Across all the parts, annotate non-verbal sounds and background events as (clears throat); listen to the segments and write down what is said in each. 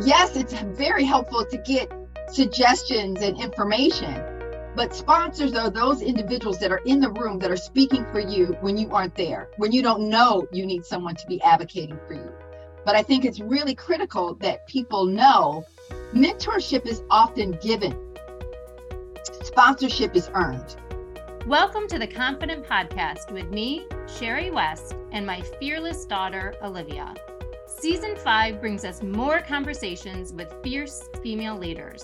yes, it's very helpful to get suggestions and information. But sponsors are those individuals that are in the room that are speaking for you when you aren't there, when you don't know you need someone to be advocating for you. But I think it's really critical that people know mentorship is often given, sponsorship is earned. Welcome to the Confident Podcast with me, Sherry West, and my fearless daughter, Olivia. Season 5 brings us more conversations with fierce female leaders.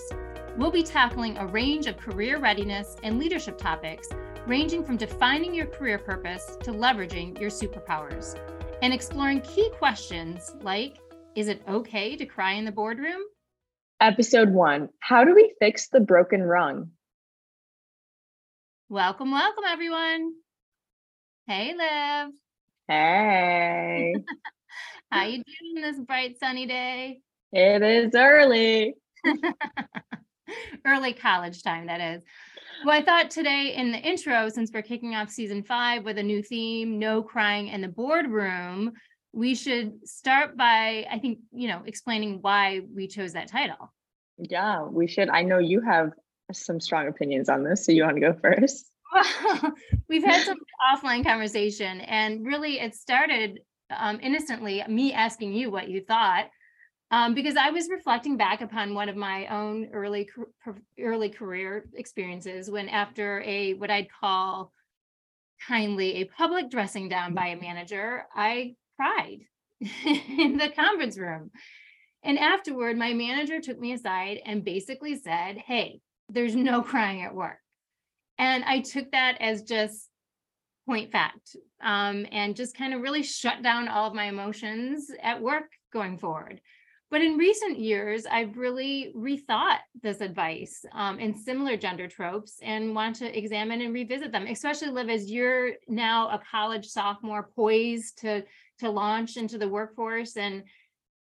We'll be tackling a range of career readiness and leadership topics, ranging from defining your career purpose to leveraging your superpowers, and exploring key questions like Is it okay to cry in the boardroom? Episode 1 How do we fix the broken rung? Welcome, welcome, everyone. Hey, Liv. Hey. (laughs) How you doing this bright sunny day? It is early. (laughs) early college time, that is. Well, I thought today in the intro, since we're kicking off season five with a new theme, no crying in the boardroom, we should start by, I think, you know, explaining why we chose that title. Yeah, we should. I know you have some strong opinions on this, so you want to go first? Well, (laughs) we've had some (laughs) offline conversation, and really it started um, innocently me asking you what you thought um, because I was reflecting back upon one of my own early early career experiences when after a what I'd call kindly a public dressing down by a manager, I cried (laughs) in the conference room. And afterward, my manager took me aside and basically said, Hey, there's no (laughs) crying at work. And I took that as just point fact um, and just kind of really shut down all of my emotions at work going forward. But in recent years, I've really rethought this advice um, and similar gender tropes and want to examine and revisit them, especially Liv, as you're now a college sophomore poised to to launch into the workforce. And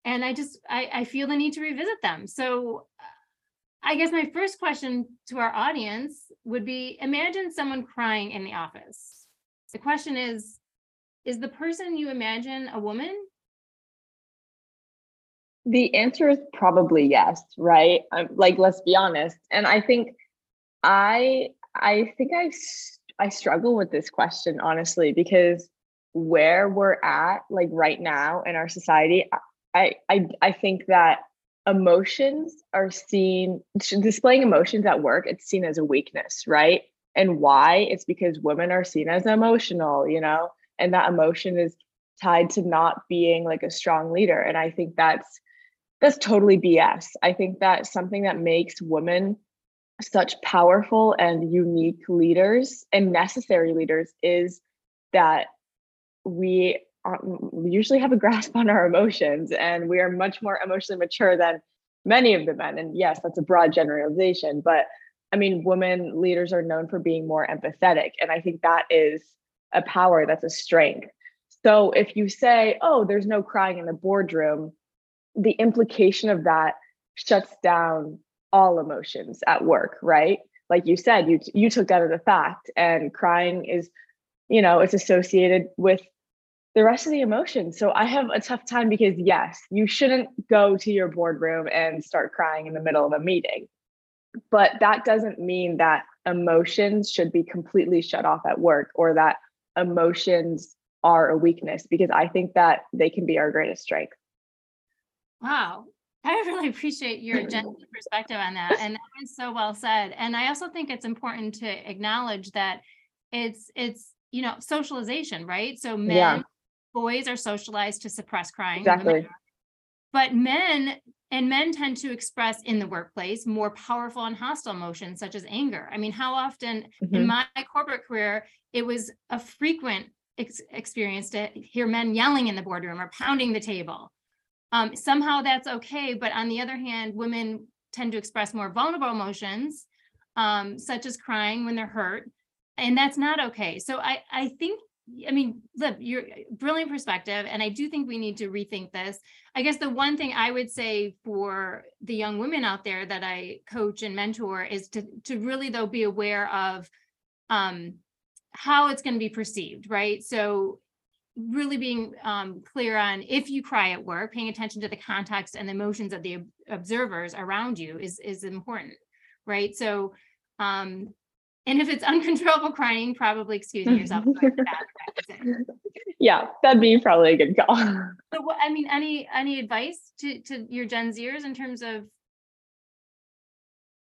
and I just I, I feel the need to revisit them. So I guess my first question to our audience would be imagine someone crying in the office the question is Is the person you imagine a woman? The answer is probably yes, right? Um, like, let's be honest. And I think I, I think I, I struggle with this question honestly because where we're at, like right now in our society, I, I, I think that emotions are seen displaying emotions at work it's seen as a weakness right and why it's because women are seen as emotional you know and that emotion is tied to not being like a strong leader and i think that's that's totally bs i think that something that makes women such powerful and unique leaders and necessary leaders is that we um, usually have a (laughs) grasp on our emotions and we are much more emotionally mature than many of the men and yes that's a broad generalization but I mean, women leaders are known for being more empathetic. And I think that is a power, that's a strength. So if you say, oh, there's no crying in the boardroom, the implication of that shuts down all emotions at work, right? Like you said, you you took that as a fact, and crying is, you know, it's associated with the rest of the emotions. So I have a tough time because yes, you shouldn't go to your boardroom and start crying in the middle of a meeting but that doesn't mean that emotions should be completely shut off at work or that emotions are a weakness because I think that they can be our greatest strength. Wow. I (laughs) really appreciate your (clears throat) gentle perspective on that. And that is so well said. And I also think it's important to acknowledge that it's it's you know socialization, right? So men, yeah. boys are socialized to suppress crying. Exactly. But men and men tend to express in the workplace more powerful and hostile emotions, such as anger. I mean, how often mm-hmm. in my corporate career, it was a frequent ex- experience to hear men yelling in the boardroom or pounding the table. Um, somehow that's okay. But on the other hand, women tend to express more vulnerable emotions, um, such as crying when they're hurt. And that's not okay. So I, I think I mean, Liv, you're brilliant perspective. And I do think we need to rethink this. I guess the one thing I would say for the young women out there that I coach and mentor is to, to really though be aware of um, how it's going to be perceived, right? So really being um, clear on if you cry at work, paying attention to the context and the emotions of the ob- observers around you is is important, right? So, um, and if it's uncontrollable crying, probably excusing yourself. is a bad practice. (laughs) Yeah, that'd be probably a good call. So what, I mean, any, any advice to, to your Gen Zers in terms of,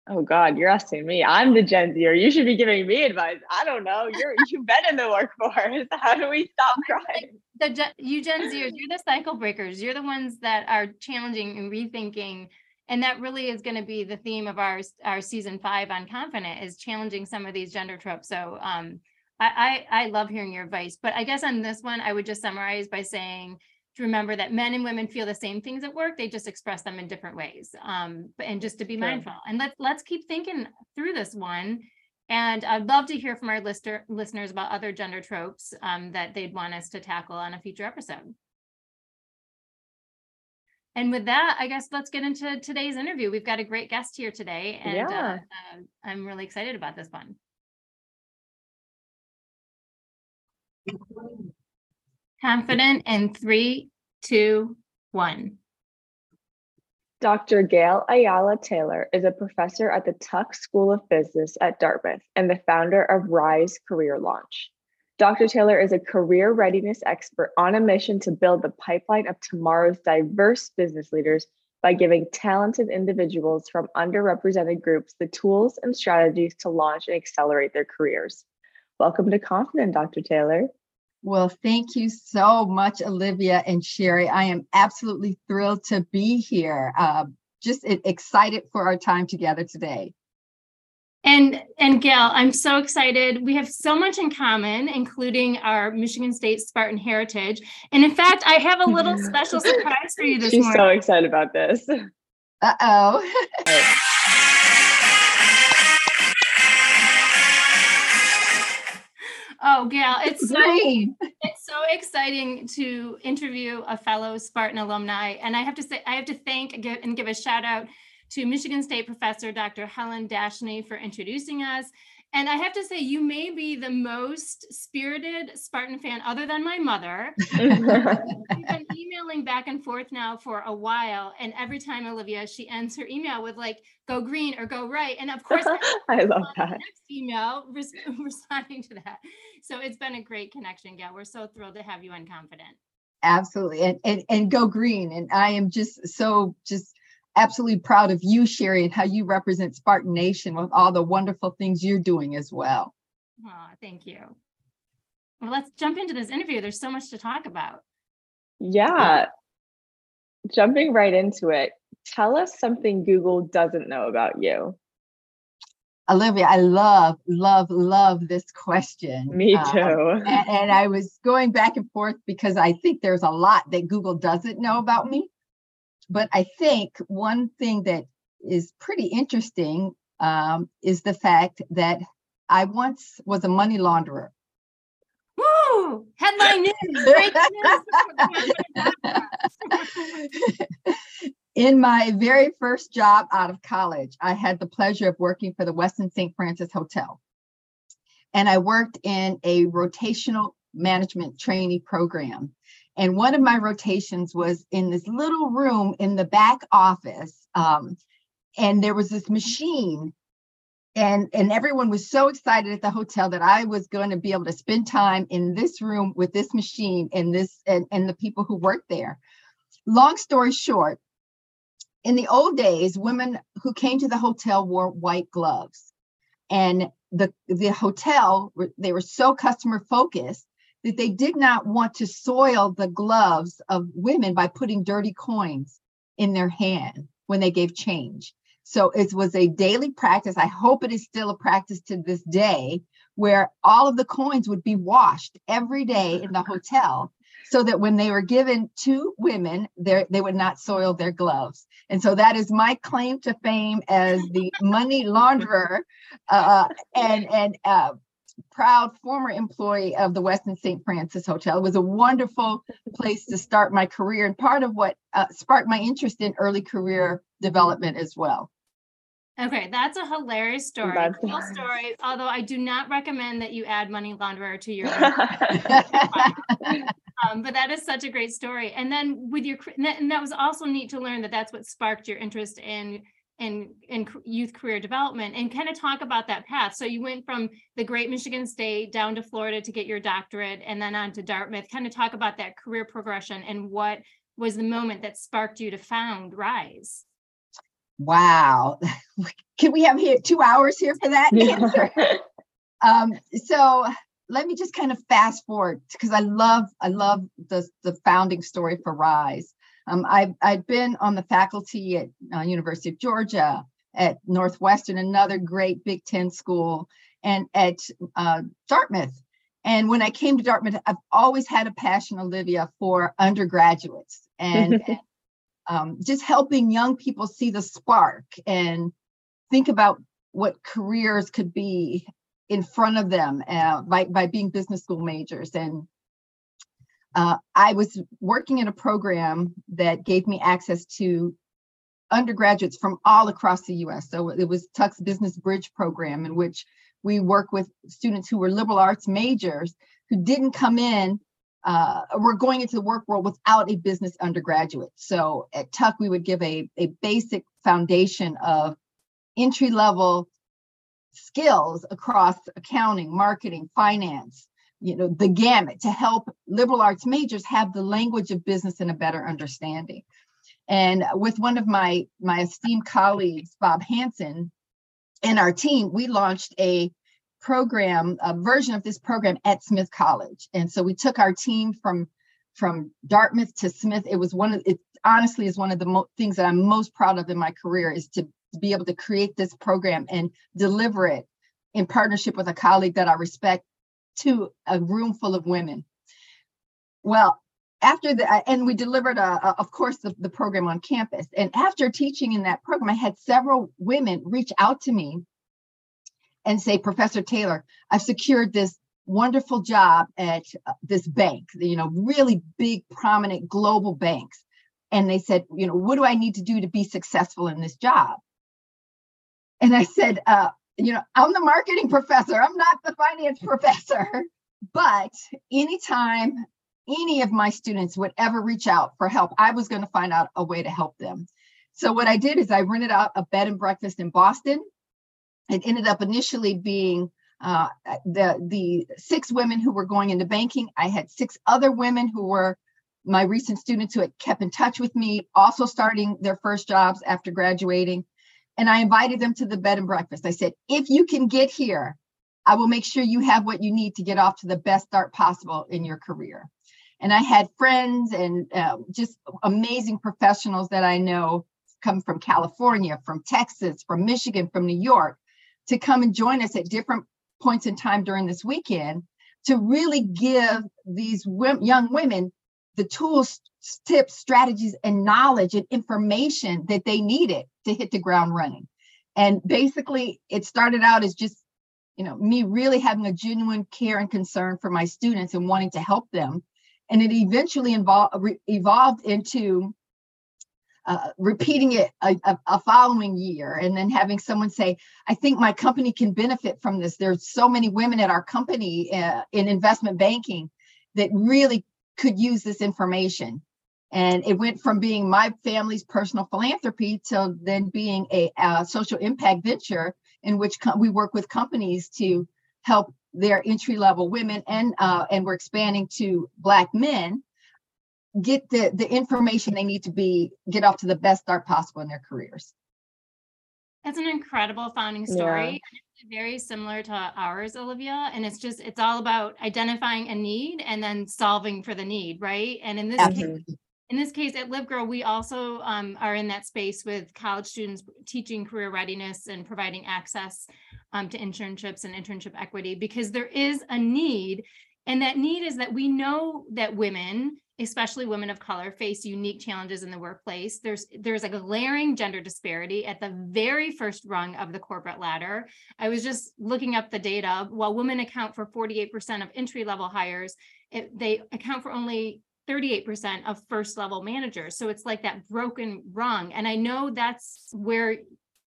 Oh God, you're asking me. I'm the Gen Zer. You should be giving me advice. I don't know. You're you've been in the workforce. (laughs) How do we stop crying? the, Gen- you Gen Zers, you're the cycle breakers. You're the ones that are challenging and rethinking. And that really is going to be the theme of our, our season five on confident is challenging some of these gender tropes. So, um, I, I, I love hearing your advice, but I guess on this one, I would just summarize by saying to remember that men and women feel the same things at work. They just express them in different ways. Um, but- and just to be True. mindful and let's, let's keep thinking through this one. And I'd love to hear from our lister, listeners about other gender tropes, um, that they'd want us to tackle on a future episode. And with that, I guess let's get into today's interview. We've got a great guest here today and, uh, uh, I'm really excited about this one. Confident in three, two, one. Dr. Gail Ayala Taylor is a professor at the Tuck School of Business at Dartmouth and the founder of Rise Career Launch. Dr. Taylor is a career readiness expert on a mission to build the pipeline of tomorrow's diverse business leaders by giving talented individuals from underrepresented groups the tools and strategies to launch and accelerate their careers. Welcome to Confident, Dr. Taylor. Well, thank you so much, Olivia and Sherry. I am absolutely thrilled to be here. Uh, just excited for our time together today. And and Gail, I'm so excited. We have so much in common, including our Michigan State Spartan heritage. And in fact, I have a little special surprise for you this She's morning. so excited about this. Uh oh. (laughs) Oh, Gail, it's so Green. It's so exciting to interview a fellow Spartan alumni. And I have to say, I have to thank gi- and give a shout out to Michigan State professor Dr. Helen Dashney for introducing us. And I have to say, you may be the most spirited Spartan fan other than my mother. (laughs) We've been emailing back and forth now for a while. And every time Olivia, she ends her email with like, go green or go right. And of course, (laughs) I love that. Next email res- (laughs) responding to that. So it's been a great connection, Gail. We're so thrilled to have you on Confident. Absolutely. And, and and go green. And I am just so just absolutely proud of you, Sherry, and how you represent Spartan Nation with all the wonderful things you're doing as well. Oh, thank you. Well, let's jump into this interview. There's so much to talk about. Yeah. Jumping right into it, tell us something Google doesn't know about you. Olivia, I love, love, love this question. Me Um, too. and, and I was going back and forth because I think there's a lot that Google doesn't know about me. But I think one thing that is pretty interesting um, is the fact that I once was a money launderer. Woo! Headline (laughs) news. Breaking news. (laughs) In my very first job out of college, I had the pleasure of working for the Westin St. Francis Hotel. And I worked in a rotational management trainee program. And one of my rotations was in this little room in the back office. Um, and there was this machine and and everyone was so excited at the hotel that I was going to be able to spend time in this room with this machine and this and, and the people who worked there. Long story short, in the old days, women who came to the hotel wore white gloves, and the the hotel they were so customer focused that they did not want to soil the gloves of women by putting dirty coins in their hand when they gave change. So it was a daily practice. I hope it is still a practice to this day where all of the coins would be washed every day in the hotel so that when they were given to women, they would not soil their gloves. And so that is my claim to fame as the money launderer uh, and and uh, proud former employee of the Westin St. Francis Hotel. It was a wonderful place to start my career and part of what uh, sparked my interest in early career development as well. Okay, that's a hilarious story. That's Cool hilarious. story. Although I do not recommend that you add money launderer to your. (laughs) Um, but that is such a great story. And then with your, and that, and that was also neat to learn that that's what sparked your interest in, in, in c- youth career development and kind of talk about that path. So you went from the great Michigan State down to Florida to get your doctorate and then on to Dartmouth, kind of talk about that career progression and what was the moment that sparked you to found Rise? Wow. (laughs) Can we have here two hours here for that answer? (laughs) Um, so let me just kind of fast forward because I love I love the the founding story for Rise. Um, I've I've been on the faculty at uh, University of Georgia, at Northwestern, another great Big Ten school, and at uh, Dartmouth. And when I came to Dartmouth, I've always had a passion, Olivia, for undergraduates and, and, (laughs) um, just helping young people see the spark and think about what careers could be in front of them uh, by, by being business school majors. And uh, I was working in a program that gave me access to undergraduates from all across the US. So it was Tuck's Business Bridge program, in which we work with students who were liberal arts majors who didn't come in, uh, were going into the work world without a business undergraduate. So at Tuck, we would give a, a basic foundation of entry level skills across accounting, marketing, finance, you know, the gamut to help liberal arts majors have the language of business and a better understanding. And with one of my my esteemed colleagues, Bob Hanson, and our team, we launched a program, a version of this program at Smith College. And so we took our team from from Dartmouth to Smith. It was one of it honestly is one of the mo- things that I'm most proud of in my career is to be able to create this program and deliver it in partnership with a colleague that I respect to a room full of women. Well, after the and we delivered a, a- of course the, the program on campus. And after teaching in that program i had several women reach out to me and say professor taylor i've secured this wonderful job at uh, this bank you know really big prominent global banks. And they said you know what do i need to do to be successful in this job? And i said uh, you know i'm the marketing professor i'm not the finance (laughs) professor but anytime any of my students would ever reach out for help, I was going to find out a way to help them. So what I did is I rented out a bed and breakfast in Boston. It ended up initially being uh, the the six women who were going into banking. I had six other women who were my recent students who had kept in touch with me, also starting their first jobs after graduating. And I invited them to the bed and breakfast. I said, if you can get here, I will make sure you have what you need to get off to the best start possible in your career and I had friends and uh, just amazing professionals that I know come from California, from Texas, from Michigan, from New York to come and join us at different points in time during this weekend to really give these young women the tools, tips, strategies, and knowledge and information that they needed to hit the ground running. And basically, it started out as just, you know, me really having a genuine care and concern for my students and wanting to help them. And it eventually involved evolved into uh, repeating it a, a, a following year and then having someone say i think my company can benefit from this. There's so many women at our company uh, in investment banking that really could use this information and it went from being my family's personal philanthropy to then being a, a social impact venture in which co- we work with companies to help their entry level women and uh, and we're expanding to black men get the the information they need to be get off to the best start possible in their careers that's an incredible founding story. and it's Very similar to ours, Olivia. And it's just, it's all about identifying a need and then solving for the need, right? And in this case, absolutely in this case at Live Girl, we also um, are in that space with college students teaching career readiness and providing access um, to internships and internship equity because there is a need. And that need is that we know that women, especially women of color, face unique challenges in the workplace. There's there's a glaring gender disparity at the very first rung of the corporate ladder. I was just looking up the data. While women account for 48% of entry level hires, it, they account for only 38% of first level managers. So it's like that broken rung. And I know that's where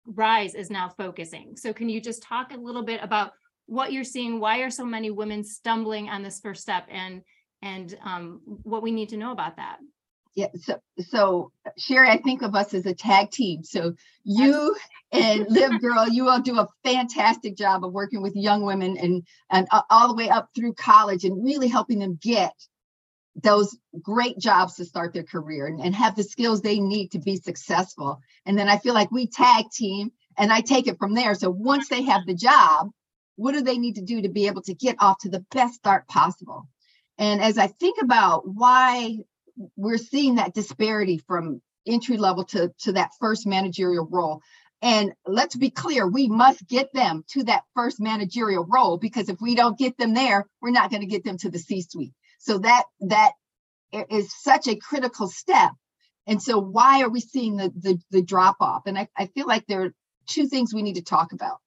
Rise is now focusing. So can you just talk a little bit about what you're seeing? Why are so many women stumbling on this first step and and um, what we need to know about that? Yeah, so so Sherry, I think of us as a tag team. So you (laughs) and Live Girl, you all do a fantastic job of working with young women and and all the way up through college and really helping them get those great jobs to start their career and, and have the skills they need to be successful. And then I feel like we tag team and I take it from there. So once they have the job, what do they need to do to be able to get off to the best start possible? And as I think about why we're seeing that disparity from entry level to, to that first managerial role. And let's be clear, we must get them to that first managerial role because if we don't get them there, we're not going to get them to the C suite. So that that is such a critical step. And so why are we seeing the the, the drop off? And I, I feel like there are two things we need to talk about.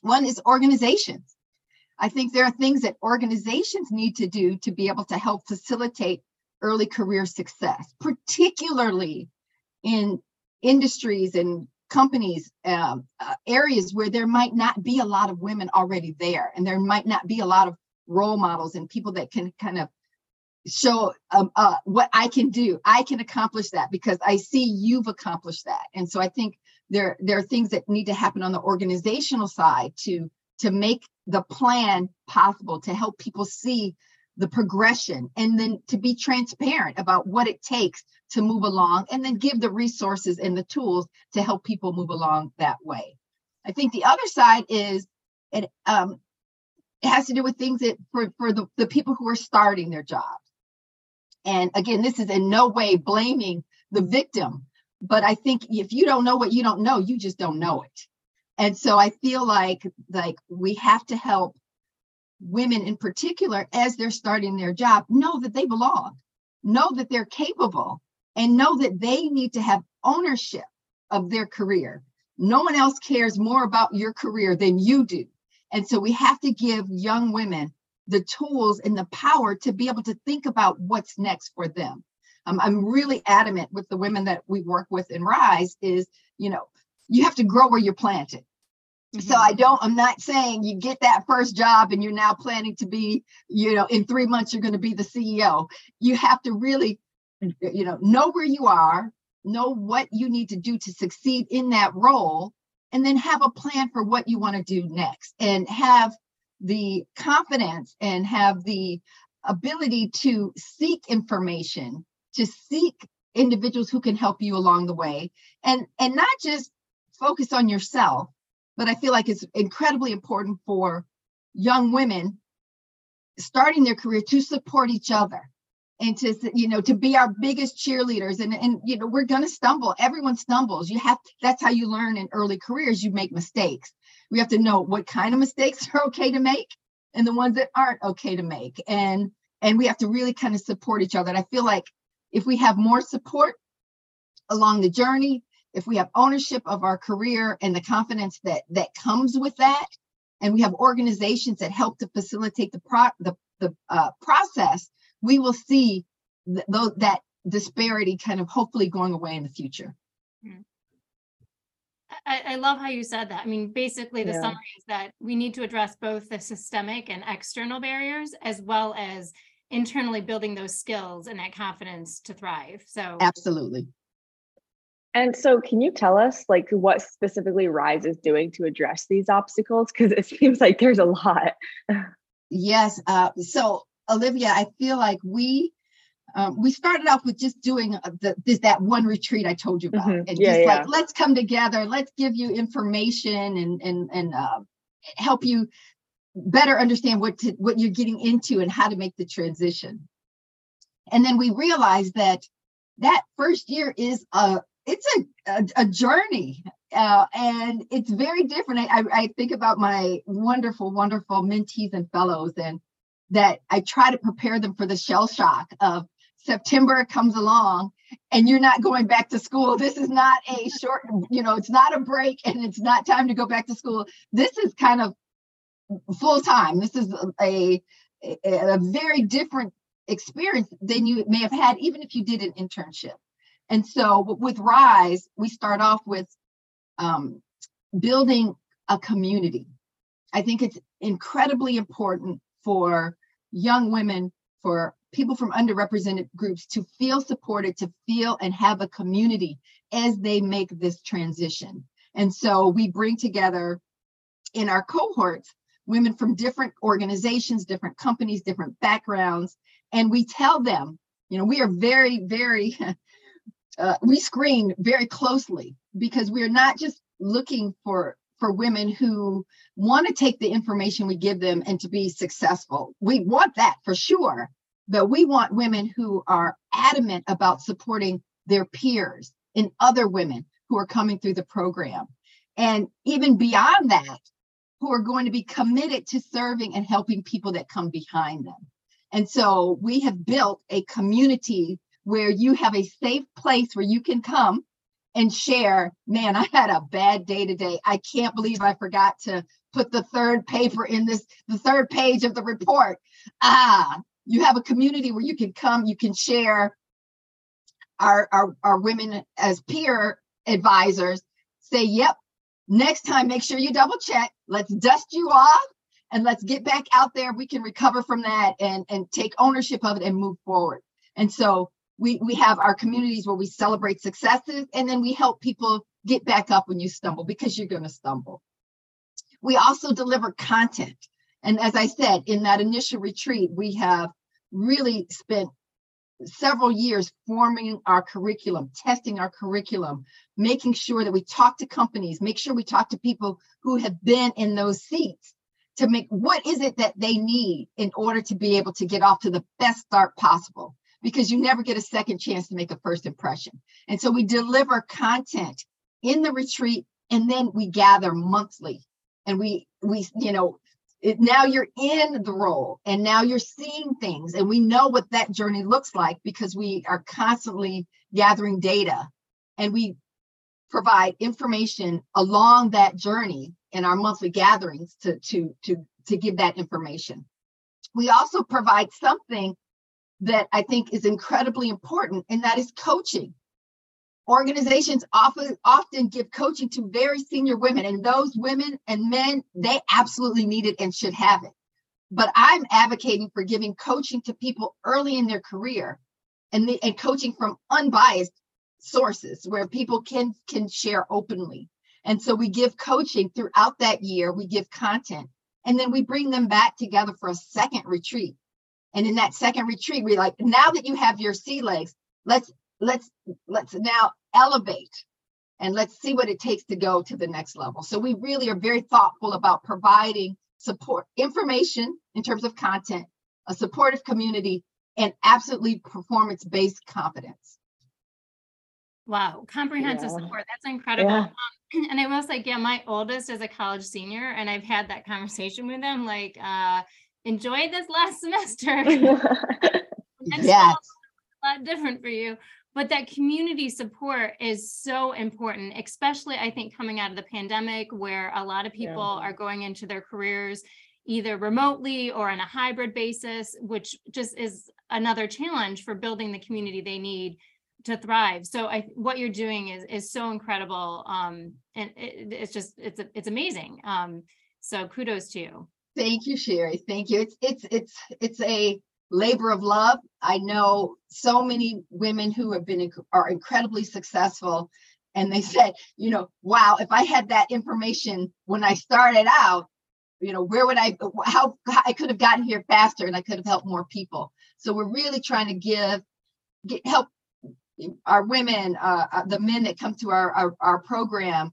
One is organizations. I think there are things that organizations need to do to be able to help facilitate early career success, particularly in industries and companies, um, uh, areas where there might not be a lot of women already there, and there might not be a lot of role models and people that can kind of show um, uh, what I can do. I can accomplish that because I see you've accomplished that, and so I think there there are things that need to happen on the organizational side to to make the plan possible to help people see the progression and then to be transparent about what it takes to move along and then give the resources and the tools to help people move along that way. I think the other side is it um it has to do with things that for, for the, the people who are starting their jobs. And again, this is in no way blaming the victim, but I think if you don't know what you don't know, you just don't know it. And so I feel like like we have to help women in particular as they're starting their job know that they belong, know that they're capable, and know that they need to have ownership of their career. No one else cares more about your career than you do. And so we have to give young women the tools and the power to be able to think about what's next for them. Um, I'm really adamant with the women that we work with in Rise is, you know, you have to grow where you're planted. So I don't, I'm not saying you get that first job and you're now planning to be, you know, in three months you're going to be the CEO. You have to really, you know, know where you are, know what you need to do to succeed in that role, and then have a plan for what you want to do next and have the confidence and have the ability to seek information, to seek individuals who can help you along the way and and not just focus on yourself but I feel like it's incredibly important for young women starting their career to support each other and to you know to be our biggest cheerleaders. And and you know we're going to stumble. Everyone stumbles. You have that's how you learn in early careers. You make mistakes. We have to know what kind of mistakes (laughs) are okay to make and the ones that aren't okay to make. And and we have to really kind of support each other. And i feel like if we have more support along the journey if we have ownership of our career and the confidence that that comes with that and we have organizations that help to facilitate the pro the, the uh, process we will see th- tho- that disparity kind of hopefully going away in the future I, I love how you said that. I mean, basically, the Yeah. summary is that we need to address both the systemic and external barriers as well as internally building those skills and that confidence to thrive. So absolutely And so, can you tell us, like, what specifically Rise is doing to address these obstacles? Because it (laughs) seems like there's a lot. Yes. Uh, so, Olivia, I feel like we um, we started off with just doing the, this that one retreat I told you about, Mhm. and Yeah, just yeah. like let's come together, let's give you information and and and uh, help you better understand what to, what you're getting into and how to make the transition. And then we realized that that first year is a it's a a, a journey uh, and it's very different. I, I, I think about my wonderful, wonderful mentees and fellows, and that I try to prepare them for the shell shock of September comes along and you're not going back to school. This is not a short, you know, it's not a break and it's not time to go back to school. This is kind of full time. This is a, a, a very different experience than you may have had, even if you did an internship. And so with Rise, we start off with um, building a community. I think it's incredibly important for young women, for people from underrepresented groups to feel supported, to feel and have a community as they make this transition. And so we bring together in our cohorts women from different organizations, different companies, different backgrounds, and we tell them, you know, we are very, very, (laughs) uh, we screen very closely because we are not just looking for for women who want to take the information we give them and to be successful. We want that for sure, but we want women who are adamant about supporting their peers and other women who are coming through the program. And even beyond that, who are going to be committed to serving and helping people that come behind them. And so we have built a community where you have a safe place where you can come and share, man, I had a bad day today. I can't believe I forgot to put the third paper in this, the third page of the report. Ah, you have a community where you can come, you can share. Our, our, our women as peer advisors say, yep, next time, make sure you double check. Let's dust you off and let's get back out there. We can recover from that and, and take ownership of it and move forward. And so we we have our communities where we celebrate successes and then we help people get back up when you stumble because you're going to stumble. We also deliver content and as i said in that initial retreat we have really spent several years forming our curriculum testing our curriculum making sure that we talk to companies make sure we talk to people who have been in those seats to make what is it that they need in order to be able to get off to the best start possible because you never get a second chance to make a first impression. And so we deliver content in the retreat and then we gather monthly. And we we you know it, now you're in the role and now you're seeing things and we know what that journey looks like because we are constantly gathering data. And we provide information along that journey in our monthly gatherings to to to to give that information. We also provide something that I think is incredibly important, and that is coaching. Organizations often often give coaching to very senior women, and those women and men they absolutely need it and should have it. But I'm advocating for giving coaching to people early in their career, and the, and coaching from unbiased sources where people can can share openly. And so we give coaching throughout that year. We give content, and then we bring them back together for a second retreat and in that second retreat, we like, now that you have your sea legs, let's let's let's now elevate and let's see what it takes to go to the next level. So we really are very thoughtful about providing support, information in terms of content, a supportive community, and absolutely performance-based competence. Wow, comprehensive yeah. support. That's incredible. Yeah. Um, (clears throat) and I was like, yeah, my oldest is a college senior, and I've had that conversation with them. Like, uh, enjoy this last (laughs) semester. (laughs) yes. A lot different for you. But that community support is so important, especially I think coming out of the pandemic, where a lot of people yeah. are going into their careers either remotely or on a hybrid basis, which just is another challenge for building the community they need to thrive. So I what you're doing is is so incredible. Um, and it, it's just it's it's amazing. Um, so kudos to you. Thank you, Sherry. Thank you. It's it's it's it's a labor of love. I know so many women who have been are incredibly successful and they (laughs) said, you know, wow, if I had that information when I started out, you know, where would I how I could have gotten here faster and I could have helped more people. So we're really trying to give get help our women, uh, uh the men that come to our, our, our program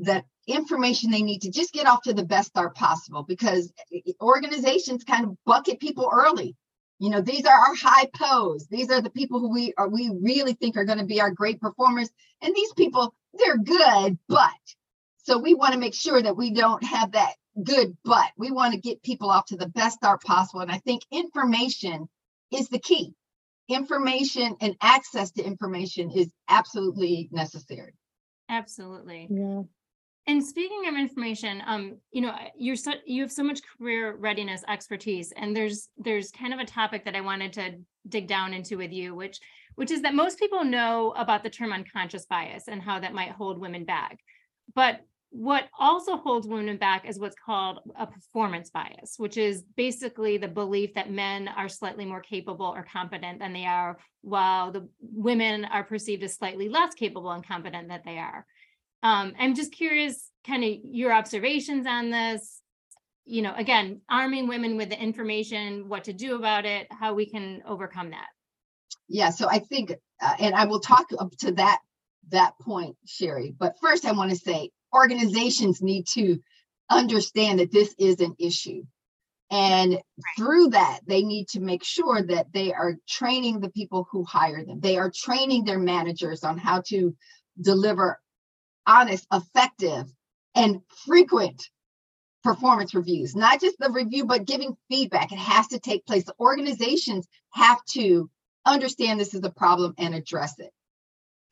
that information they need to just get off to the best start possible because eh, eh, organizations kind of bucket people early. You know these are our high pose these are the people who we are we really think are going to be our great performers. And these people they're good but. So we want to make sure that we don't have that good but. We want to get people off to the best start possible. And i think information is the key. Information and access to information is absolutely necessary. Absolutely. Yeah and speaking of information, um, you know, you're so you have so much career readiness expertise, and there's there's kind of a topic that I wanted to dig down into with you, which which is that most people know about the term unconscious bias and how that might hold women back. but what also holds women back is what's called a performance bias, which is basically the belief that men are slightly more capable or competent than they are, while the women are perceived as slightly less capable and competent than they are. Um, I'm just curious, kind of your observations on this. You know, again, arming women with the information, what to do about it, how we can overcome that. Yeah, so I think, uh, and I will talk up to that that point, Sherry. But first, I want to say organizations need to understand that this is an issue. And through that, they need to make sure that they are training the people who hire them. They are training their managers on how to deliver honest, effective, and frequent performance reviews. Not just the review, but giving feedback. It has to take place. The organizations have to understand this is a problem and address it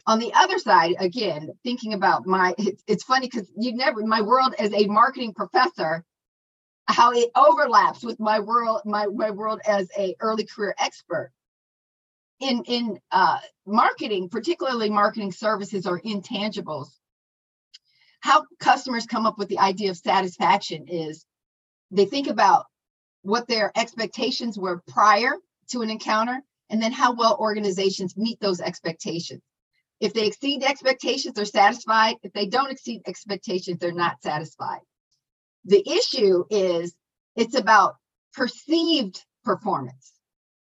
on the other side again thinking about my it's, it's funny because you never my world as a marketing professor how it overlaps with my world my, my world as a early career expert in in uh, marketing particularly marketing services or intangibles how customers come up with the idea of satisfaction is they think about what their expectations were prior to an encounter and then how well organizations meet those expectations if they exceed expectations, they're satisfied. If they don't exceed expectations, they're not satisfied. The issue is it's about perceived performance.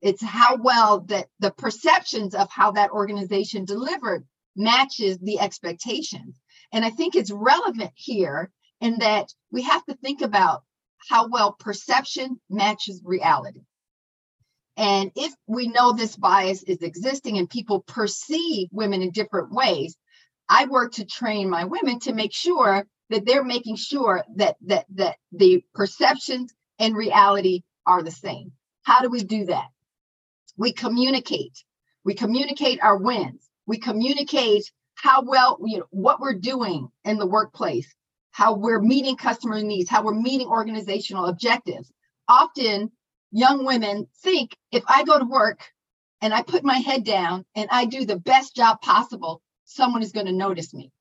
It's how well that the perceptions of how that organization delivered matches the expectations. And I think it's relevant here in that we have to think about how well perception matches reality. And if we know this bias is existing and people perceive women in different ways, I work to train my women to make sure that they're making sure that that that the perceptions and reality are the same. How do we do that? We communicate. We communicate our wins. We communicate how well you know what we're doing in the workplace, how we're meeting customer needs, how we're meeting organizational objectives. Often young women think if I go to work and I put my head down and I do the best job possible, someone is going to notice me.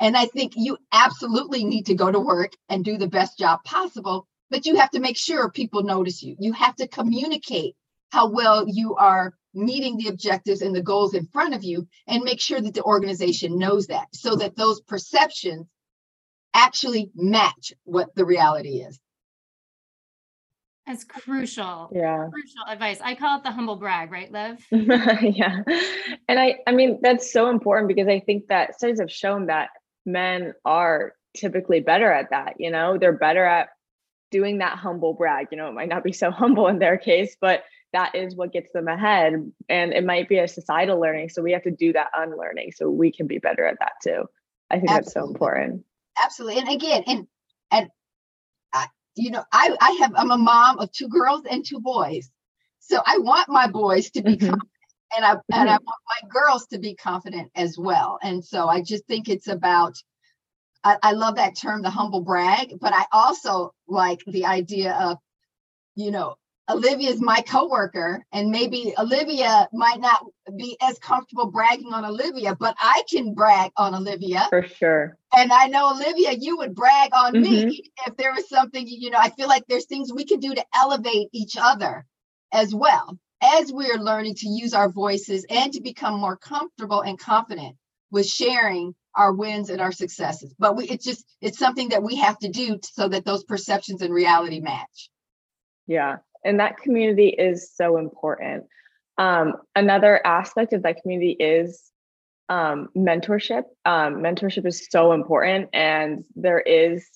And I think you absolutely need to go to work and do the best job possible, but you have to make sure people notice you. You have to communicate how well you are meeting the objectives and the goals in front of you and make sure that the organization knows that so that those perceptions actually match what the reality is. That's crucial. Yeah. Crucial advice. I call it the humble brag, right, Liv? (laughs) yeah. And I I mean that's so important because I think that studies have shown that men are typically better at that, you know? They're better at doing that humble brag. You know, it might not be so (laughs) humble in their case, but that is what gets them ahead and it might be a societal learning, so we have to do that unlearning so we can be better at that too. I think Absolutely. that's so important. Absolutely. And again, and and you know, I, I have, I'm a mom of two girls and two boys. So I want my boys to be mm-hmm. confident and I, mm-hmm. and I want my girls to be confident as well. And so I just think it's about, I, I love that term, the humble brag, but I also like the idea of, you know, Olivia is my coworker, and maybe Olivia might not be as comfortable bragging on Olivia, but I can brag on Olivia. For sure. And I know Olivia, you would brag on mm-hmm. me if there was something, you know, I feel like there's things we can do to elevate each other as well as we're learning to use our voices and to become more comfortable and confident with sharing our wins and our successes. But we it's just it's something that we have to do so that those perceptions and reality match. Yeah, and that community is so important. Um, another aspect of that community is um, mentorship. Um, mentorship is so important, and there is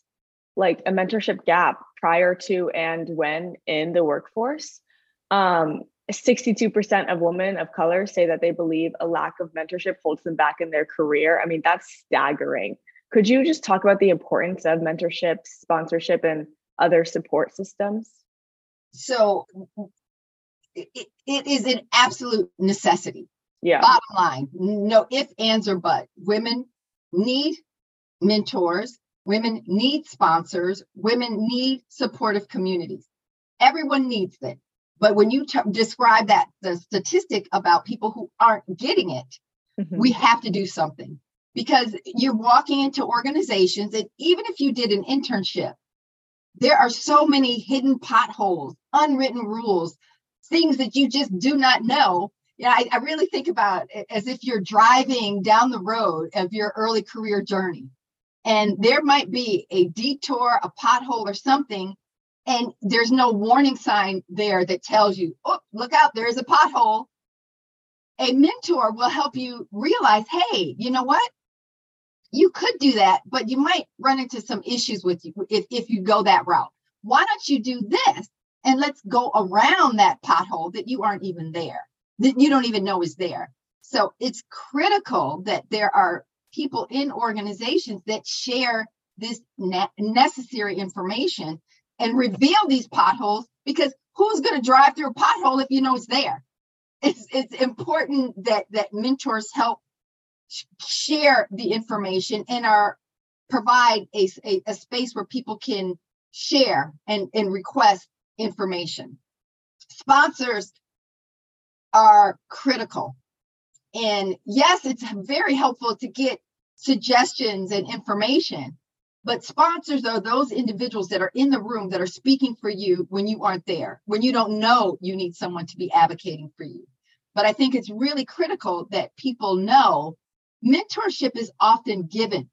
like a mentorship gap prior to and when in the workforce. Um, 62% of women of color say that they believe a lack of mentorship holds them back in their career. I mean, that's staggering. Could you just talk about the importance of mentorship, sponsorship, and other support systems? So it, it is an absolute necessity. Yeah. Bottom line, no if, ands, or but. Women need mentors. Women need sponsors. Women need supportive communities. Everyone needs it. But when you t- describe that, the statistic about people who aren't getting it, mm-hmm. we have to do something because you're walking into organizations, and even if you did an internship, there are so many hidden potholes, unwritten rules, things that you just do not know. Yeah, I, I really think about it as if you're driving down the road of your early career journey, and there might be a detour, a pothole, or something, and there's no warning sign there that tells you, "Oh, look out! There is a pothole." A mentor will help you realize, "Hey, you know what? You could do that, but you might run into some issues with you if, if you go that route. Why don't you do this? And let's go around that pothole that you aren't even there, that you don't even know is there. So it's critical that there are people in organizations that share this ne- necessary information and reveal these potholes because who's going to drive through a pothole if you know it's there? It's, it's important that that mentors help share the information and are provide a, a, a, space where people can share and, and request information. Sponsors are critical. And yes, it's very helpful to get suggestions and information, but sponsors are those individuals that are in the room that are speaking for you when you aren't there, when you don't know you need someone to be advocating for you. But I think it's really critical that people know Mentorship is often given,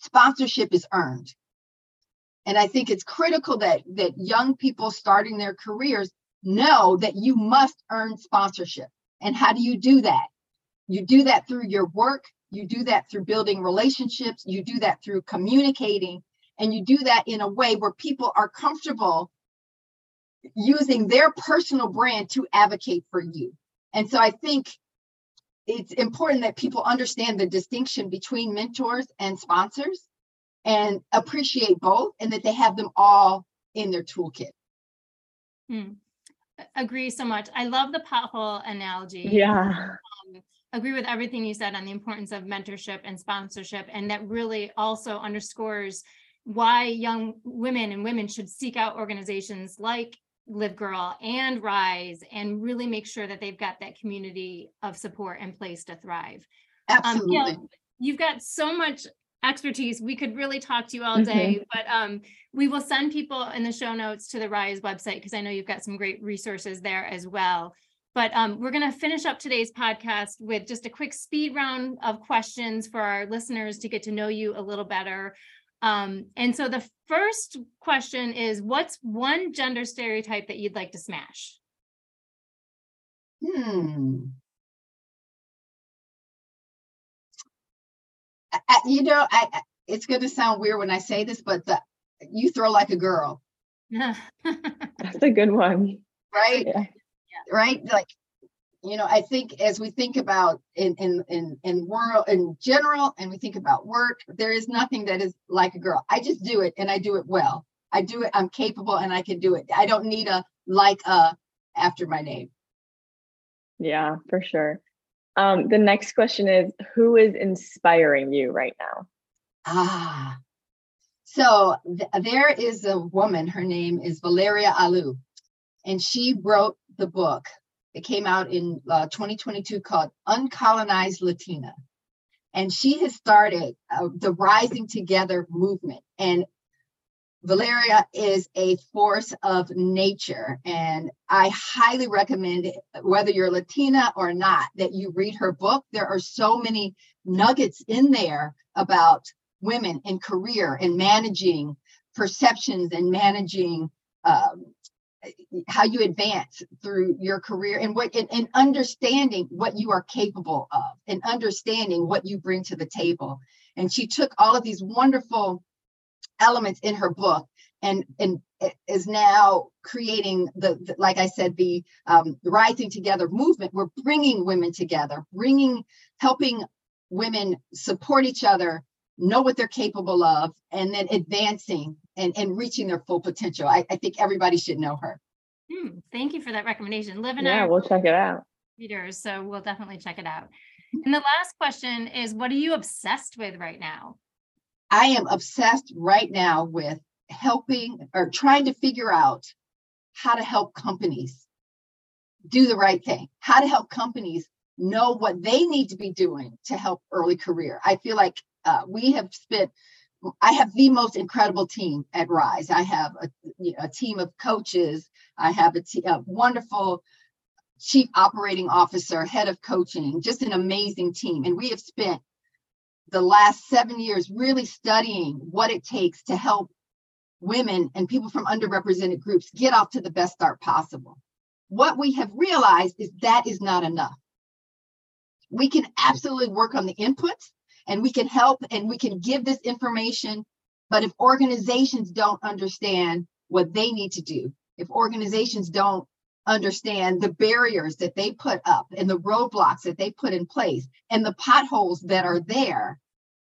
sponsorship is earned. And I think it's critical that, that young people starting their careers know that you must earn sponsorship. And how do you do that? You do that through your work, you do that through building relationships, you do that through communicating, and you do that in a way where people are comfortable using their personal brand to advocate for you. And so I think it's important that people understand the distinction between mentors and sponsors and appreciate both and that they have them all in their toolkit. Hmm. Agree so much. I love the pothole analogy. Yeah. Um, agree with everything you said on the importance of mentorship and sponsorship. And that really also underscores why young women and women should seek out organizations like Live Girl and Rise and really make sure that they've got that community of support in place to thrive. Absolutely. Um, yeah, you've got so much expertise. We could really talk to you all day, mm-hmm. but um, we will send people in the show notes to the Rise website because I know you've got some great resources there as well. But um, we're going to finish up today's podcast with just a quick speed round of questions for our listeners to get to know you a little better. Um, and so the first question is what's one gender stereotype that you'd like to smash? Hmm. I, you know, I, it's going to sound weird when I say this, but the you throw like a girl. (laughs) That's a good one. Right? Yeah. Right? Like you know i think as we think about in in in in world in general and we think about work there is nothing that is like a girl. I just do it and i do it well. I do it i'm capable and i can do it. I don't need a like a after my name. Yeah for sure. Um the next question is who is inspiring you right now? Ah. So th- there is a woman her name is valeria Aloe and she wrote the book it came out in uh, 2022 called Uncolonized Latina. And she has started uh, the Rising Together movement. And Valeria is a force of nature. And I highly recommend, whether you're Latina or not, that you read her book. There are so many nuggets in there about women and career and managing perceptions and managing um, how you advance through your career and what and, and, understanding what you are capable of and understanding what you bring to the table. And she took all of these wonderful elements in her book and and is now creating the, the like i said the um, rising together movement. We're bringing women together bringing helping women support each other know what they're capable of, and then advancing and, and reaching their full potential. I, I think everybody should know her. Hmm, thank you for that recommendation. Liv and yeah, I we'll check it out. Readers, so we'll definitely check it out. And the last question is what are you obsessed with right now? I am obsessed right now with helping or trying to figure out how to help companies do the right thing, how to help companies know what they need to be doing to help early career. I feel like uh, we have spent I have the most incredible team at Rise. I have a, a team of coaches. I have a, t- a wonderful chief operating officer, head of coaching, just an amazing team. And we have spent the last seven years really studying what it takes to help women and people from underrepresented groups get off to the best start possible. What we have realized is that is not enough. We can absolutely work on the inputs and we can help and we can give this information. But if organizations don't understand what they need to do, if organizations don't understand the barriers that they put up and the roadblocks that they put in place and the potholes that are there,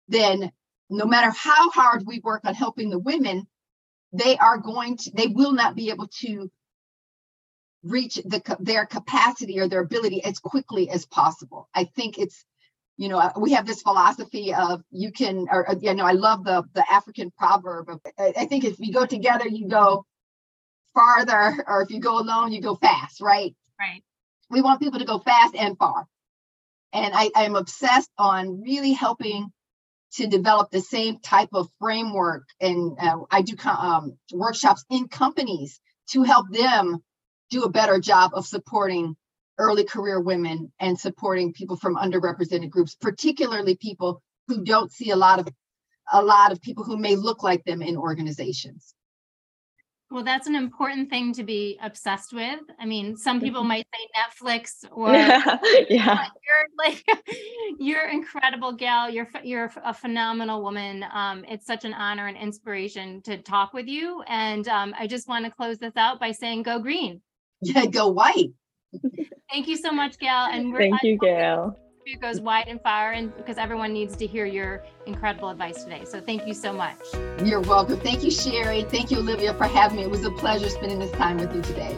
then no matter how hard we work on helping the women, they are going to, they will not be able to reach the, their capacity or their ability as quickly as possible. I think it's you know we have this philosophy of you can or you know i love the the african proverb of i think if you go together you go farther (laughs) or if you go alone you go fast right? Right. We want people to go fast and far. And i i'm obsessed on really helping to develop the same type of framework and uh, i do um, workshops in companies to help them do a better job of supporting early career women and supporting people from underrepresented groups, particularly people who don't see a lot of a lot of people who may look like them in organizations. Well, that's an important thing to be obsessed with. I mean, some people mm-hmm. might say Netflix or (laughs) yeah, yeah. you're like (laughs) you're incredible, gal. You're you're a phenomenal woman. Um, it's such an honor and inspiration to talk with you. And um, I just want to close this out by saying, "Go green." (laughs) Yeah, go white. Thank you so much, Gail. And thank you, Gail. It goes wide and far, and because everyone needs to hear your incredible advice today. So thank you so much. You're welcome. Thank you, Sherry. Thank you, Olivia, for having me. It was a pleasure spending this time with you today.